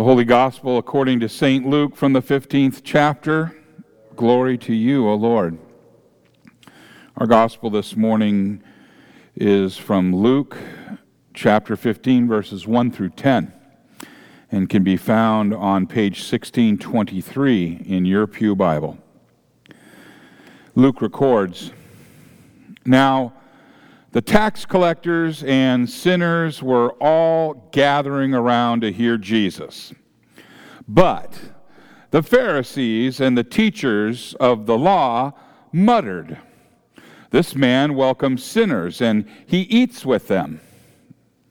The Holy Gospel according to St. Luke from the 15th chapter. Glory to you, O Lord. Our Gospel this morning is from Luke chapter 15, verses 1 through 10, and can be found on page 1623 in your Pew Bible. Luke records Now, the tax collectors and sinners were all gathering around to hear Jesus. But the Pharisees and the teachers of the law muttered, This man welcomes sinners and he eats with them.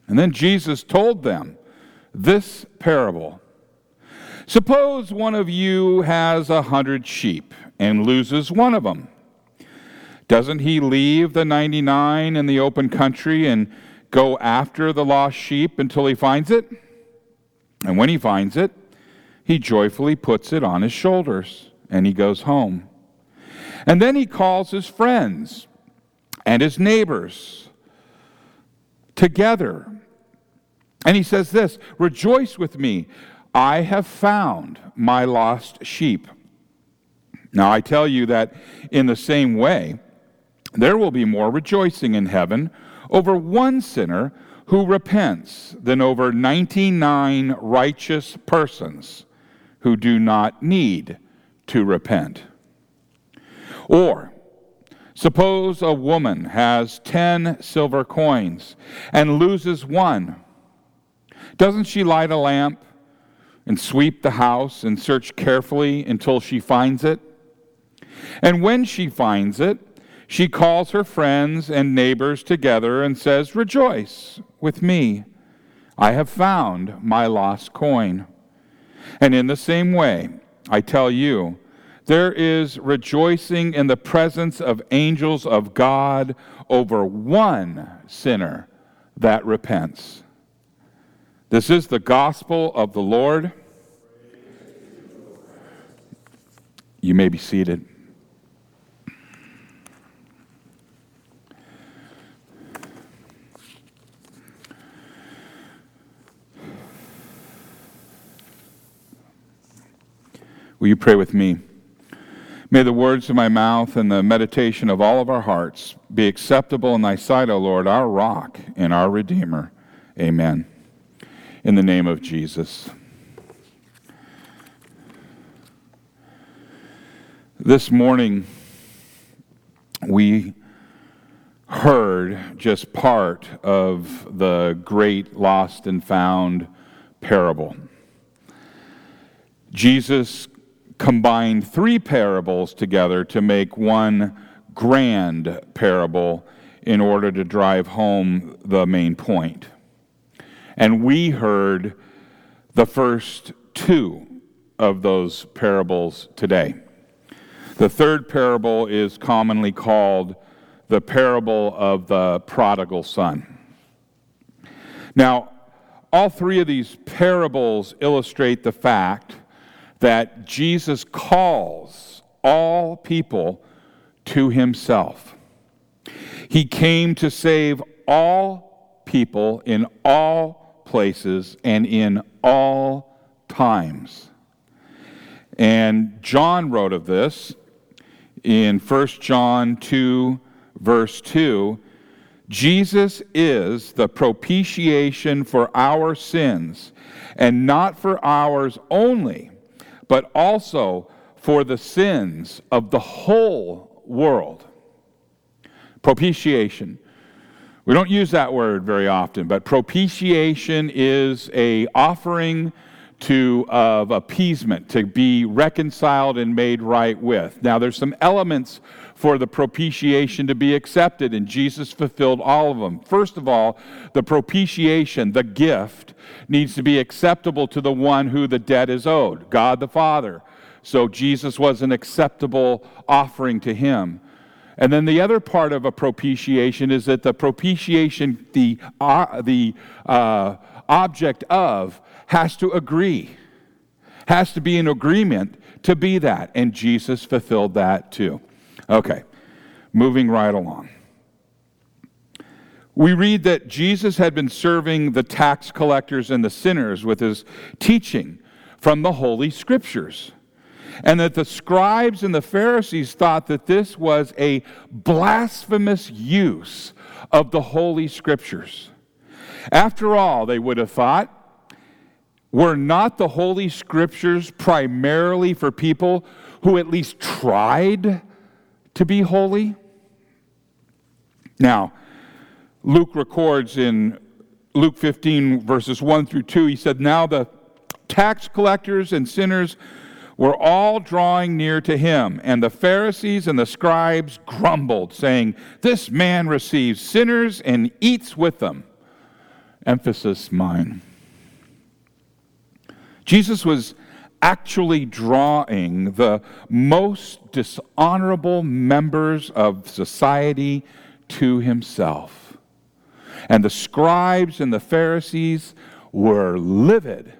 And then Jesus told them this parable Suppose one of you has a hundred sheep and loses one of them. Doesn't he leave the 99 in the open country and go after the lost sheep until he finds it? And when he finds it, he joyfully puts it on his shoulders and he goes home. And then he calls his friends and his neighbors together. And he says this Rejoice with me, I have found my lost sheep. Now I tell you that in the same way, there will be more rejoicing in heaven over one sinner who repents than over 99 righteous persons who do not need to repent. Or, suppose a woman has 10 silver coins and loses one. Doesn't she light a lamp and sweep the house and search carefully until she finds it? And when she finds it, she calls her friends and neighbors together and says, Rejoice with me. I have found my lost coin. And in the same way, I tell you, there is rejoicing in the presence of angels of God over one sinner that repents. This is the gospel of the Lord. You may be seated. Will you pray with me? May the words of my mouth and the meditation of all of our hearts be acceptable in thy sight, O Lord, our rock and our Redeemer. Amen. In the name of Jesus. This morning, we heard just part of the great lost and found parable. Jesus combined three parables together to make one grand parable in order to drive home the main point. And we heard the first two of those parables today. The third parable is commonly called the parable of the prodigal son. Now, all three of these parables illustrate the fact that Jesus calls all people to himself. He came to save all people in all places and in all times. And John wrote of this in 1 John 2, verse 2. Jesus is the propitiation for our sins, and not for ours only but also for the sins of the whole world. Propitiation. We don't use that word very often, but propitiation is a offering to of appeasement to be reconciled and made right with. Now there's some elements for the propitiation to be accepted and Jesus fulfilled all of them. First of all, the propitiation, the gift needs to be acceptable to the one who the debt is owed, God the Father. So Jesus was an acceptable offering to him. And then the other part of a propitiation is that the propitiation, the, uh, the uh, object of, has to agree, has to be in agreement to be that. And Jesus fulfilled that too. Okay, moving right along we read that Jesus had been serving the tax collectors and the sinners with his teaching from the Holy Scriptures. And that the scribes and the Pharisees thought that this was a blasphemous use of the Holy Scriptures. After all, they would have thought, were not the Holy Scriptures primarily for people who at least tried to be holy? Now, Luke records in Luke 15, verses 1 through 2, he said, Now the tax collectors and sinners were all drawing near to him, and the Pharisees and the scribes grumbled, saying, This man receives sinners and eats with them. Emphasis mine. Jesus was actually drawing the most dishonorable members of society to himself. And the scribes and the Pharisees were livid.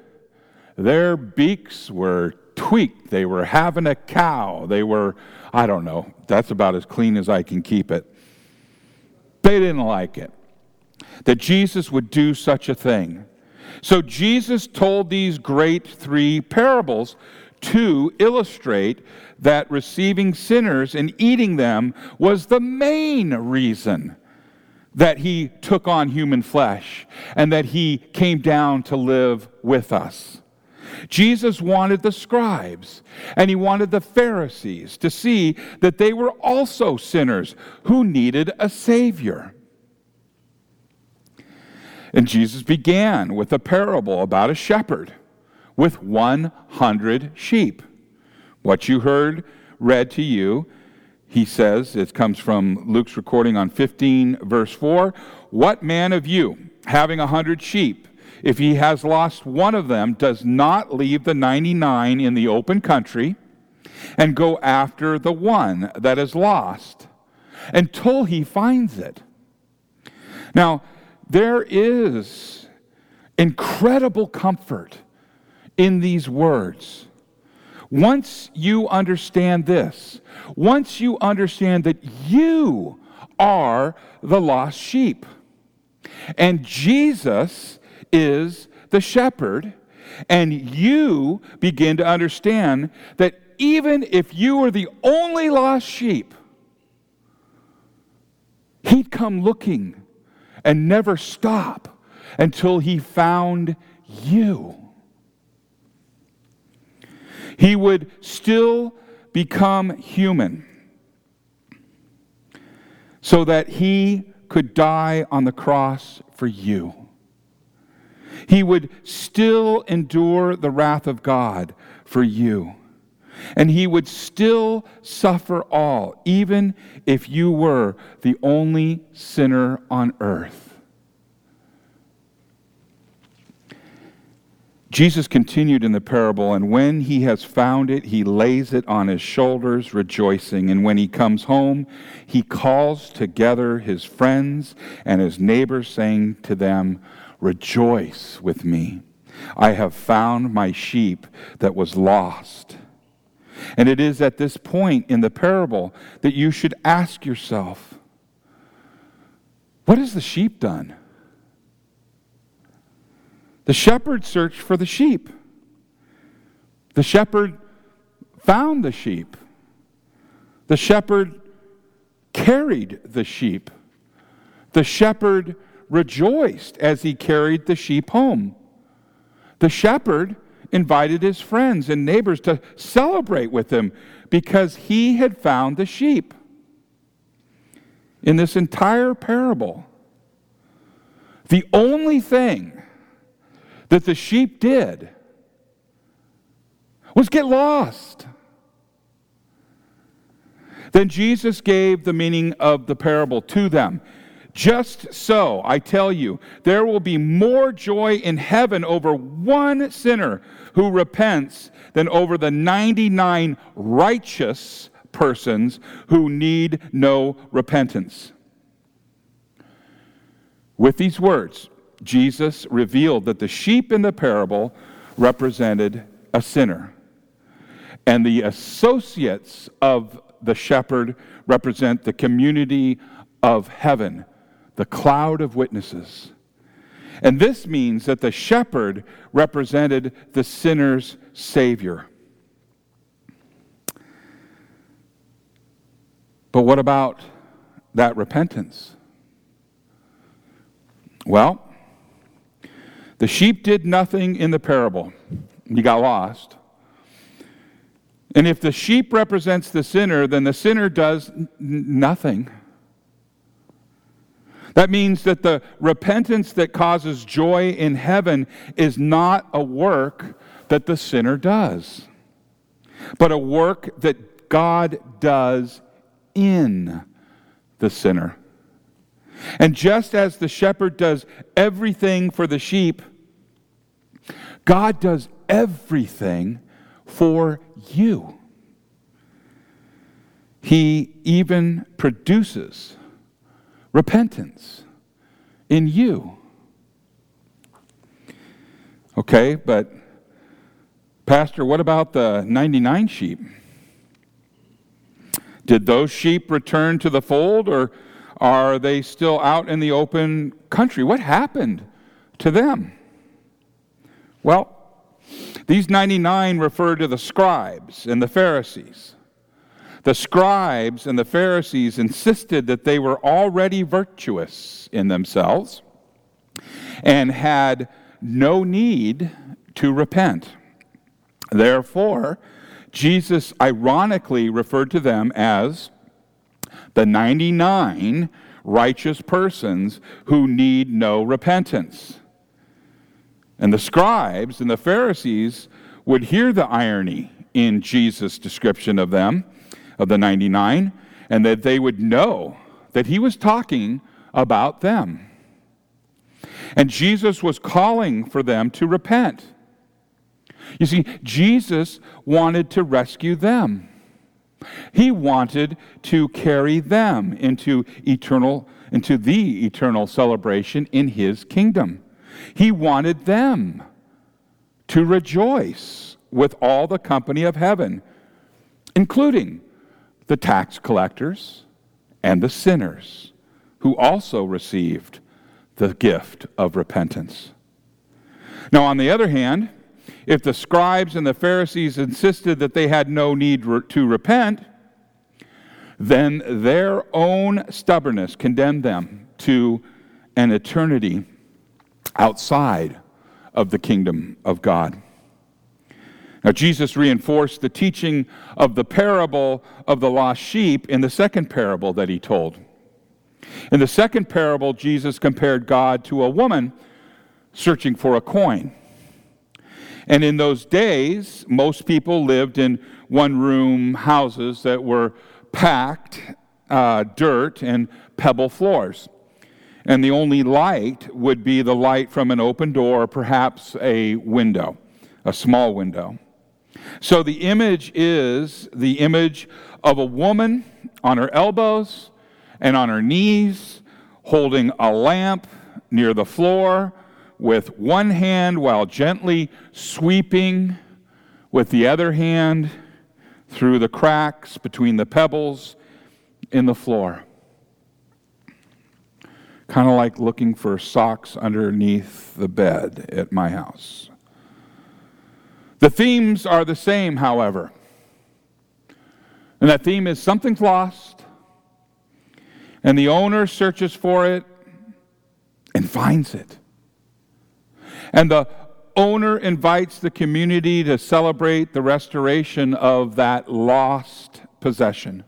Their beaks were tweaked. They were having a cow. They were, I don't know, that's about as clean as I can keep it. They didn't like it that Jesus would do such a thing. So Jesus told these great three parables to illustrate that receiving sinners and eating them was the main reason that he took on human flesh and that he came down to live with us. Jesus wanted the scribes and he wanted the Pharisees to see that they were also sinners who needed a Savior. And Jesus began with a parable about a shepherd with 100 sheep. What you heard read to you, he says, it comes from Luke's recording on 15, verse 4. What man of you, having a hundred sheep, if he has lost one of them, does not leave the 99 in the open country and go after the one that is lost until he finds it? Now, there is incredible comfort in these words. Once you understand this, once you understand that you are the lost sheep, and Jesus is the shepherd, and you begin to understand that even if you were the only lost sheep, He'd come looking and never stop until he found you. He would still become human so that he could die on the cross for you. He would still endure the wrath of God for you. And he would still suffer all, even if you were the only sinner on earth. Jesus continued in the parable, and when he has found it, he lays it on his shoulders, rejoicing. And when he comes home, he calls together his friends and his neighbors, saying to them, Rejoice with me. I have found my sheep that was lost. And it is at this point in the parable that you should ask yourself what has the sheep done? The shepherd searched for the sheep. The shepherd found the sheep. The shepherd carried the sheep. The shepherd rejoiced as he carried the sheep home. The shepherd invited his friends and neighbors to celebrate with him because he had found the sheep. In this entire parable, the only thing that the sheep did was get lost. Then Jesus gave the meaning of the parable to them. Just so, I tell you, there will be more joy in heaven over one sinner who repents than over the 99 righteous persons who need no repentance. With these words, Jesus revealed that the sheep in the parable represented a sinner, and the associates of the shepherd represent the community of heaven the cloud of witnesses. And this means that the shepherd represented the sinner's Savior. But what about that repentance? Well, the sheep did nothing in the parable. He got lost. And if the sheep represents the sinner, then the sinner does n- nothing. That means that the repentance that causes joy in heaven is not a work that the sinner does, but a work that God does in the sinner. And just as the shepherd does everything for the sheep, God does everything for you. He even produces repentance in you. Okay, but Pastor, what about the 99 sheep? Did those sheep return to the fold or are they still out in the open country? What happened to them? Well, these 99 refer to the scribes and the Pharisees. The scribes and the Pharisees insisted that they were already virtuous in themselves and had no need to repent. Therefore, Jesus ironically referred to them as the 99 righteous persons who need no repentance. And the scribes and the Pharisees would hear the irony in Jesus' description of them, of the 99, and that they would know that he was talking about them. And Jesus was calling for them to repent. You see, Jesus wanted to rescue them. He wanted to carry them into eternal into the eternal celebration in his kingdom. He wanted them to rejoice with all the company of heaven, including the tax collectors and the sinners who also received the gift of repentance. Now, on the other hand, if the scribes and the Pharisees insisted that they had no need to repent, then their own stubbornness condemned them to an eternity outside of the kingdom of God. Now, Jesus reinforced the teaching of the parable of the lost sheep in the second parable that he told. In the second parable, Jesus compared God to a woman searching for a coin. And in those days, most people lived in one room houses that were packed uh, dirt and pebble floors. And the only light would be the light from an open door, or perhaps a window, a small window. So the image is the image of a woman on her elbows and on her knees, holding a lamp near the floor with one hand while gently sweeping with the other hand through the cracks between the pebbles in the floor. Kind of like looking for socks underneath the bed at my house. The themes are the same, however. And that theme is something's lost, and the owner searches for it and finds it. And the owner invites the community to celebrate the restoration of that lost possession.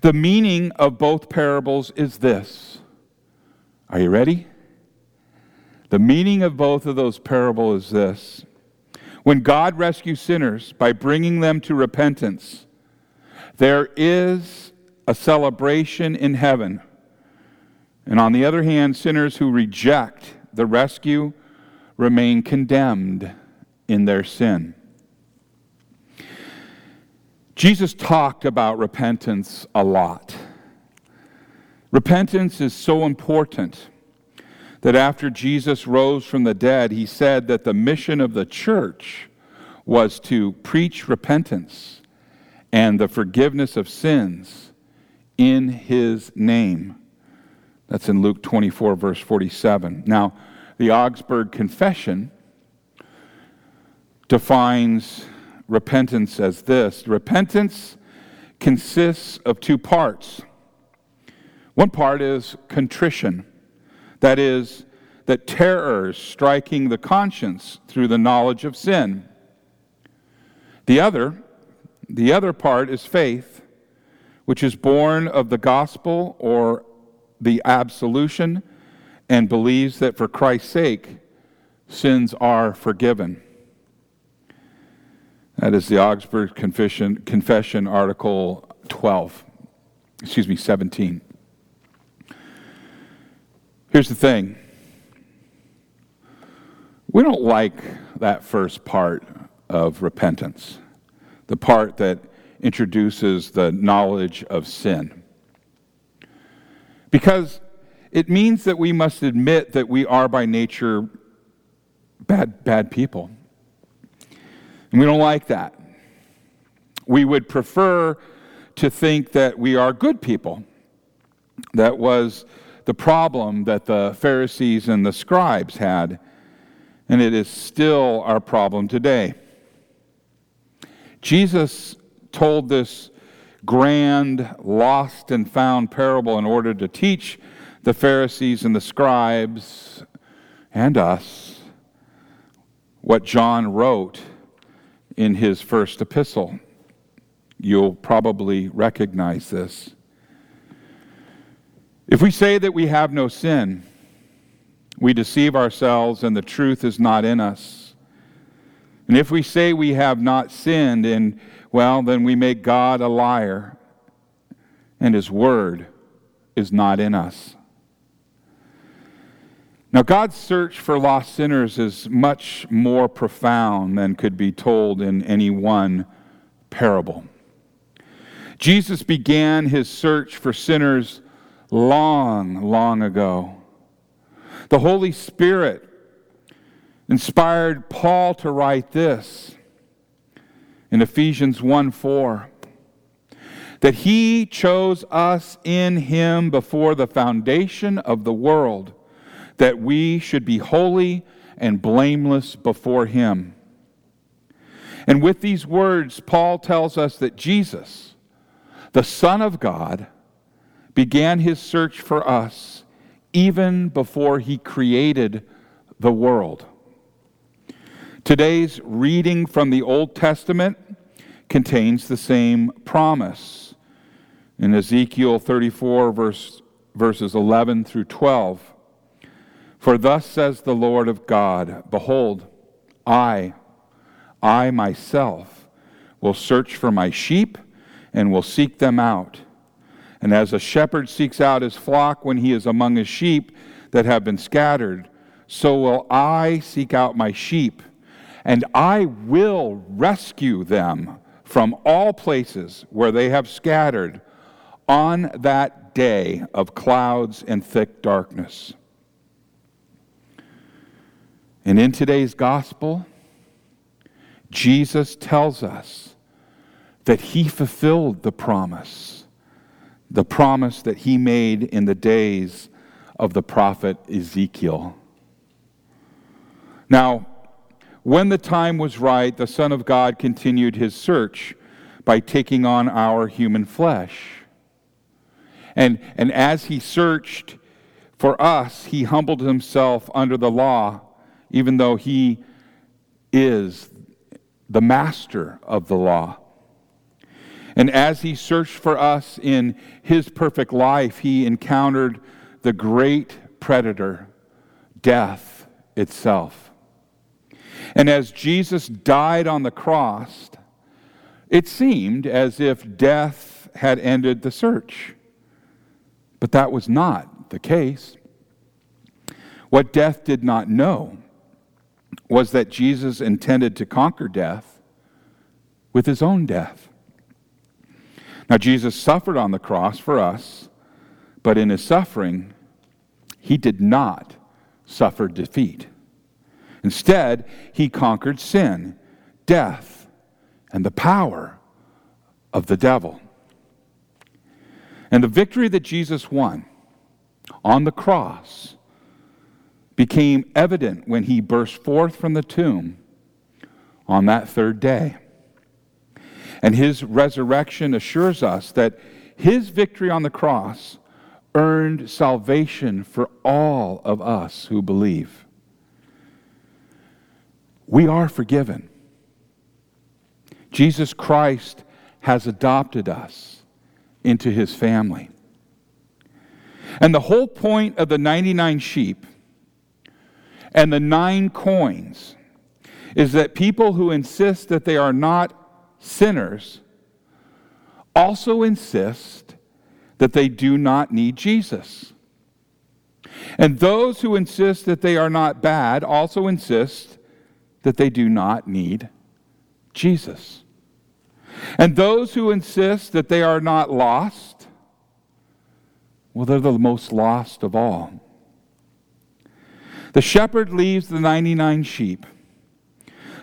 The meaning of both parables is this. Are you ready? The meaning of both of those parables is this. When God rescues sinners by bringing them to repentance, there is a celebration in heaven. And on the other hand, sinners who reject the rescue remain condemned in their sin. Jesus talked about repentance a lot. Repentance is so important that after Jesus rose from the dead, he said that the mission of the church was to preach repentance and the forgiveness of sins in his name. That's in Luke 24, verse 47. Now, the Augsburg Confession defines repentance as this repentance consists of two parts. One part is contrition, that is, that terrors striking the conscience through the knowledge of sin. The other, the other part is faith, which is born of the gospel or the absolution and believes that for Christ's sake, sins are forgiven. That is the Augsburg Confession, Confession, Article 12, excuse me, 17. Here's the thing we don't like that first part of repentance, the part that introduces the knowledge of sin. Because it means that we must admit that we are by nature bad, bad people. And we don't like that. We would prefer to think that we are good people. That was the problem that the Pharisees and the scribes had, and it is still our problem today. Jesus told this grand, lost and found parable in order to teach the Pharisees and the scribes and us what John wrote in his first epistle. You'll probably recognize this. If we say that we have no sin, we deceive ourselves and the truth is not in us. And if we say we have not sinned and well, then we make God a liar, and his word is not in us. Now, God's search for lost sinners is much more profound than could be told in any one parable. Jesus began his search for sinners long, long ago. The Holy Spirit inspired Paul to write this in Ephesians 1 4. That he chose us in him before the foundation of the world, that we should be holy and blameless before him. And with these words, Paul tells us that Jesus, the Son of God, began his search for us even before he created the world. Today's reading from the Old Testament contains the same promise. In Ezekiel 34, verse, verses 11 through 12, For thus says the Lord of God Behold, I, I myself, will search for my sheep and will seek them out. And as a shepherd seeks out his flock when he is among his sheep that have been scattered, so will I seek out my sheep and I will rescue them from all places where they have scattered on that day of clouds and thick darkness. And in today's gospel, Jesus tells us that he fulfilled the promise, the promise that he made in the days of the prophet Ezekiel. Now, when the time was right, the Son of God continued his search by taking on our human flesh. And, and as he searched for us, he humbled himself under the law, even though he is the master of the law. And as he searched for us in his perfect life, he encountered the great predator, death itself. And as Jesus died on the cross, it seemed as if death had ended the search. But that was not the case. What death did not know was that Jesus intended to conquer death with his own death. Now, Jesus suffered on the cross for us, but in his suffering, he did not suffer defeat. Instead, he conquered sin, death, and the power of the devil. And the victory that Jesus won on the cross became evident when he burst forth from the tomb on that third day. And his resurrection assures us that his victory on the cross earned salvation for all of us who believe. We are forgiven. Jesus Christ has adopted us into his family. And the whole point of the 99 sheep and the nine coins is that people who insist that they are not sinners also insist that they do not need Jesus. And those who insist that they are not bad also insist that they do not need Jesus. And those who insist that they are not lost, well, they're the most lost of all. The shepherd leaves the 99 sheep.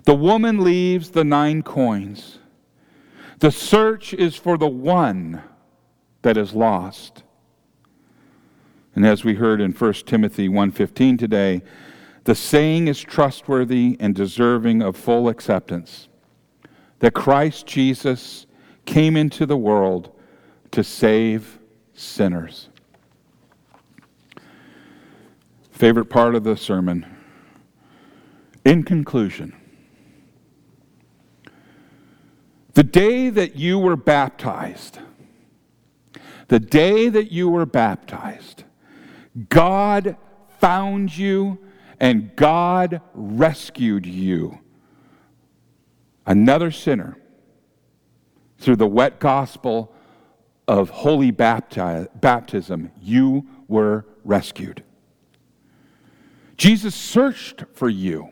The woman leaves the nine coins. The search is for the one that is lost. And as we heard in 1 Timothy 1:15 today, the saying is trustworthy and deserving of full acceptance that Christ Jesus came into the world to save sinners. Favorite part of the sermon. In conclusion, the day that you were baptized, the day that you were baptized, God found you and God rescued you another sinner through the wet gospel of holy bapti- baptism, you were rescued. Jesus searched for you,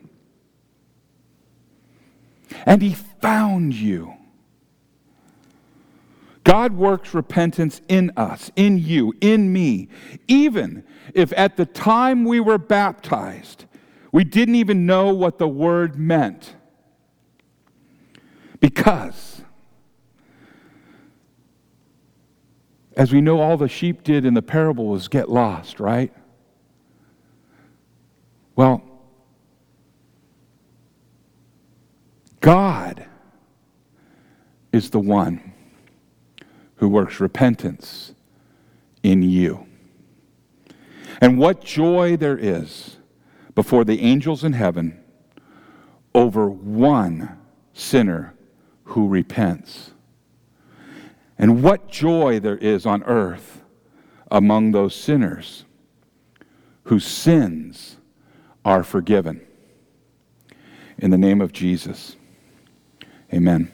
and he found you. God works repentance in us, in you, in me, even if at the time we were baptized, we didn't even know what the word meant. Because, as we know, all the sheep did in the parable was get lost, right? Well, God is the one who works repentance in you. And what joy there is before the angels in heaven over one sinner who repents. And what joy there is on earth among those sinners whose sins are forgiven. In the name of Jesus, amen.